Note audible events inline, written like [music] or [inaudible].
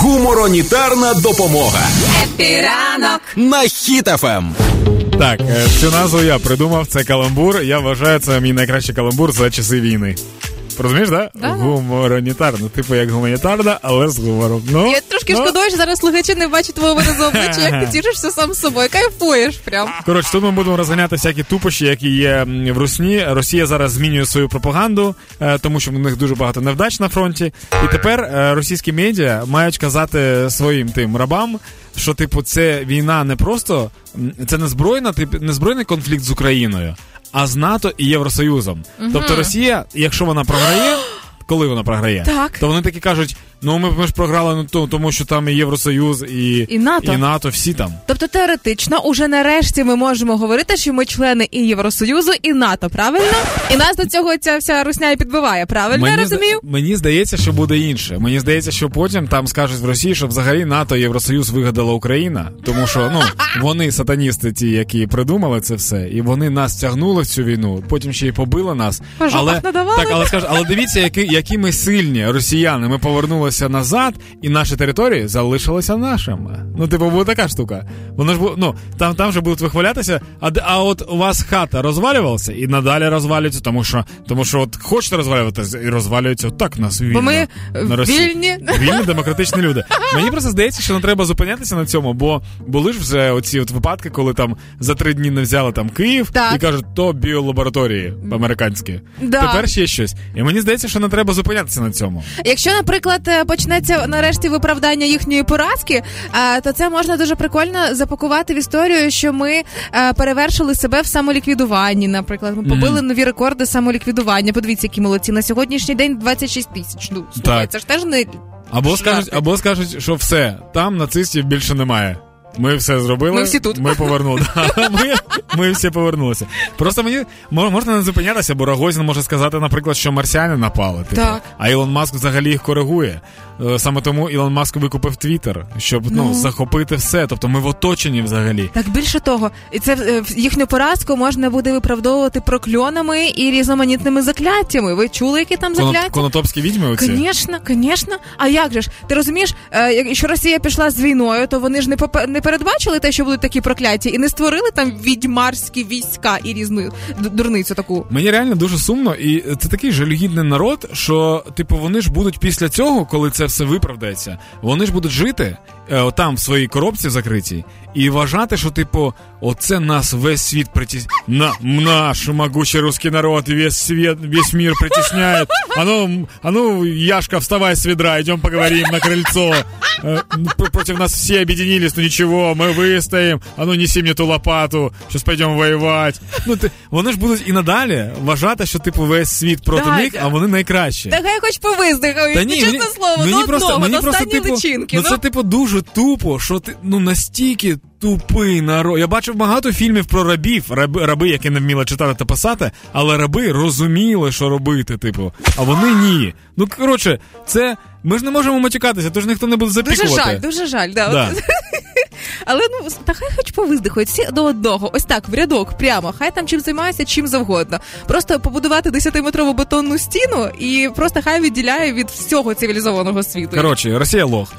Гуморонітарна допомога. Happy Ранок на Хіт FM. Так, е, цю назву я придумав. Це каламбур. Я вважаю, це мій найкращий каламбур за часи війни. Розумієш, да? Да. Гуморонітарна. Типу як гуманітарна, але з гумором. Ну, Я трошки ну. шкодую, що зараз слухачі не бачать твого виразу обличчя, як ти [laughs] тішишся сам з собою. Кайфуєш прям. Коротше, тут ми будемо розганяти всякі тупощі, які є в Русні. Росія зараз змінює свою пропаганду, е, тому що в них дуже багато невдач на фронті. І тепер е, російські медіа мають казати своїм тим рабам, що типу це війна не просто це не збройна, тип, не збройний конфлікт з Україною, а з НАТО і Євросоюзом. Тобто Росія, якщо вона програє. Коли вона програє, Так. то вони такі кажуть: ну ми, ми ж програли ну, то- тому, що там і Євросоюз, і, І НАТО. і НАТО, всі там. Тобто теоретично, уже нарешті ми можемо говорити, що ми члени і Євросоюзу, і НАТО, правильно? І нас до цього ця вся русня і підбиває, правильно я розумію? мені здається, що буде інше. Мені здається, що потім там скажуть в Росії, що взагалі НАТО і Євросоюз вигадала Україна, тому що ну вони сатаністи, ті, які придумали це все, і вони нас тягнули в цю війну. Потім ще й побили нас. По але надавали. так, але скажуть, але дивіться, які, які ми сильні росіяни. Ми повернулися назад, і наші території залишилися нашими. Ну, типу, буде така штука. Воно ж бу- ну там, там же будуть вихвалятися. А, а от у вас хата розвалювалася і надалі розвалюється, тому що тому що от хочете розвалюватися і розвалюється отак нас вільно. Бо ми на Росії. вільні. Вільні демократичні люди. Мені просто здається, що не треба зупинятися на цьому, бо були ж вже оці от випадки, коли там за три дні не взяли там Київ Так. і кажуть, то біолабораторії американські. Да. Тепер ще щось. І мені здається, що не треба зупинятися на цьому. Якщо, наприклад, е, почнеться нарешті виправдання їхньої поразки, е, то це можна дуже прикольно запакувати в історію, що ми е, перевершили себе в самоліквідуванні. Наприклад, ми побили нові рекорди самоліквідування. Подивіться, які молодці. На сьогоднішній день 26 тисяч. Ну слухай, Так. це ж теж не Або скажуть, або скажуть, що все, там нацистів більше немає. Ми все зробили. Ми всі тут. Ми повернули. [laughs] Ми, ми всі повернулися. Просто мені можна не зупинятися, бо Рогозін може сказати, наприклад, що марсіани напали. Типу. Так. А Ілон Маск взагалі їх коригує. Е, Саме тому Ілон Маск викупив Твіттер, щоб ну, Ну. захопити все. Тобто ми в оточенні взагалі. Так більше того, і це е, їхню поразку можна буде виправдовувати прокльонами і різноманітними закляттями. Ви чули, які там закляття? Конотопські відьми оці. Звісно, звісно. А як же ж? Ти розумієш, е, якщо Росія пішла з війною, то вони ж не попе- не передбачили те, що будуть такі прокляття, і не створили там відьмарські війська і різну дурницю таку. Мені реально дуже сумно, і це такий жалюгідний народ, що типу вони ж будуть після цього, коли це все виправдається, вони ж будуть жити там в своїй коробці закритій і вважати, що типу, оце нас весь світ притіс... На наш могучий русский народ, весь світ, весь мир притісняє. А ну, м, а ну, Яшка, вставай с ведра, идем поговорим на крыльцо. Э, п- Против нас все объединились, ну ничего, мы выстоим. А ну неси мне ту лопату, сейчас пойдем воювати. Ну ти вони ж будуть і надалі вважати, що типу весь світ проти Так. них, а вони найкращі. Та хай хоч повиздихають, Та ну, ні, чесне мені, слово, мені до просто, одного, мені до просто останньої типу, личинки. ну, це типу дуже тупо, що ти ну настільки тупий народ. Я бачив багато фільмів про рабів, раби, раби, які не вміли читати та писати, але раби розуміли, що робити, типу, а вони ні. Ну коротше, це ми ж не можемо матюкатися, тож ніхто не буде Дуже запікувати. жаль, дуже жаль. Да. Да. [laughs] Але ну та хай хоч повиздихають всі до одного, ось так, в рядок, прямо. Хай там чим займаються, чим завгодно. Просто побудувати 10-метрову бетонну стіну і просто хай відділяє від всього цивілізованого світу. Коротше, Росія лох.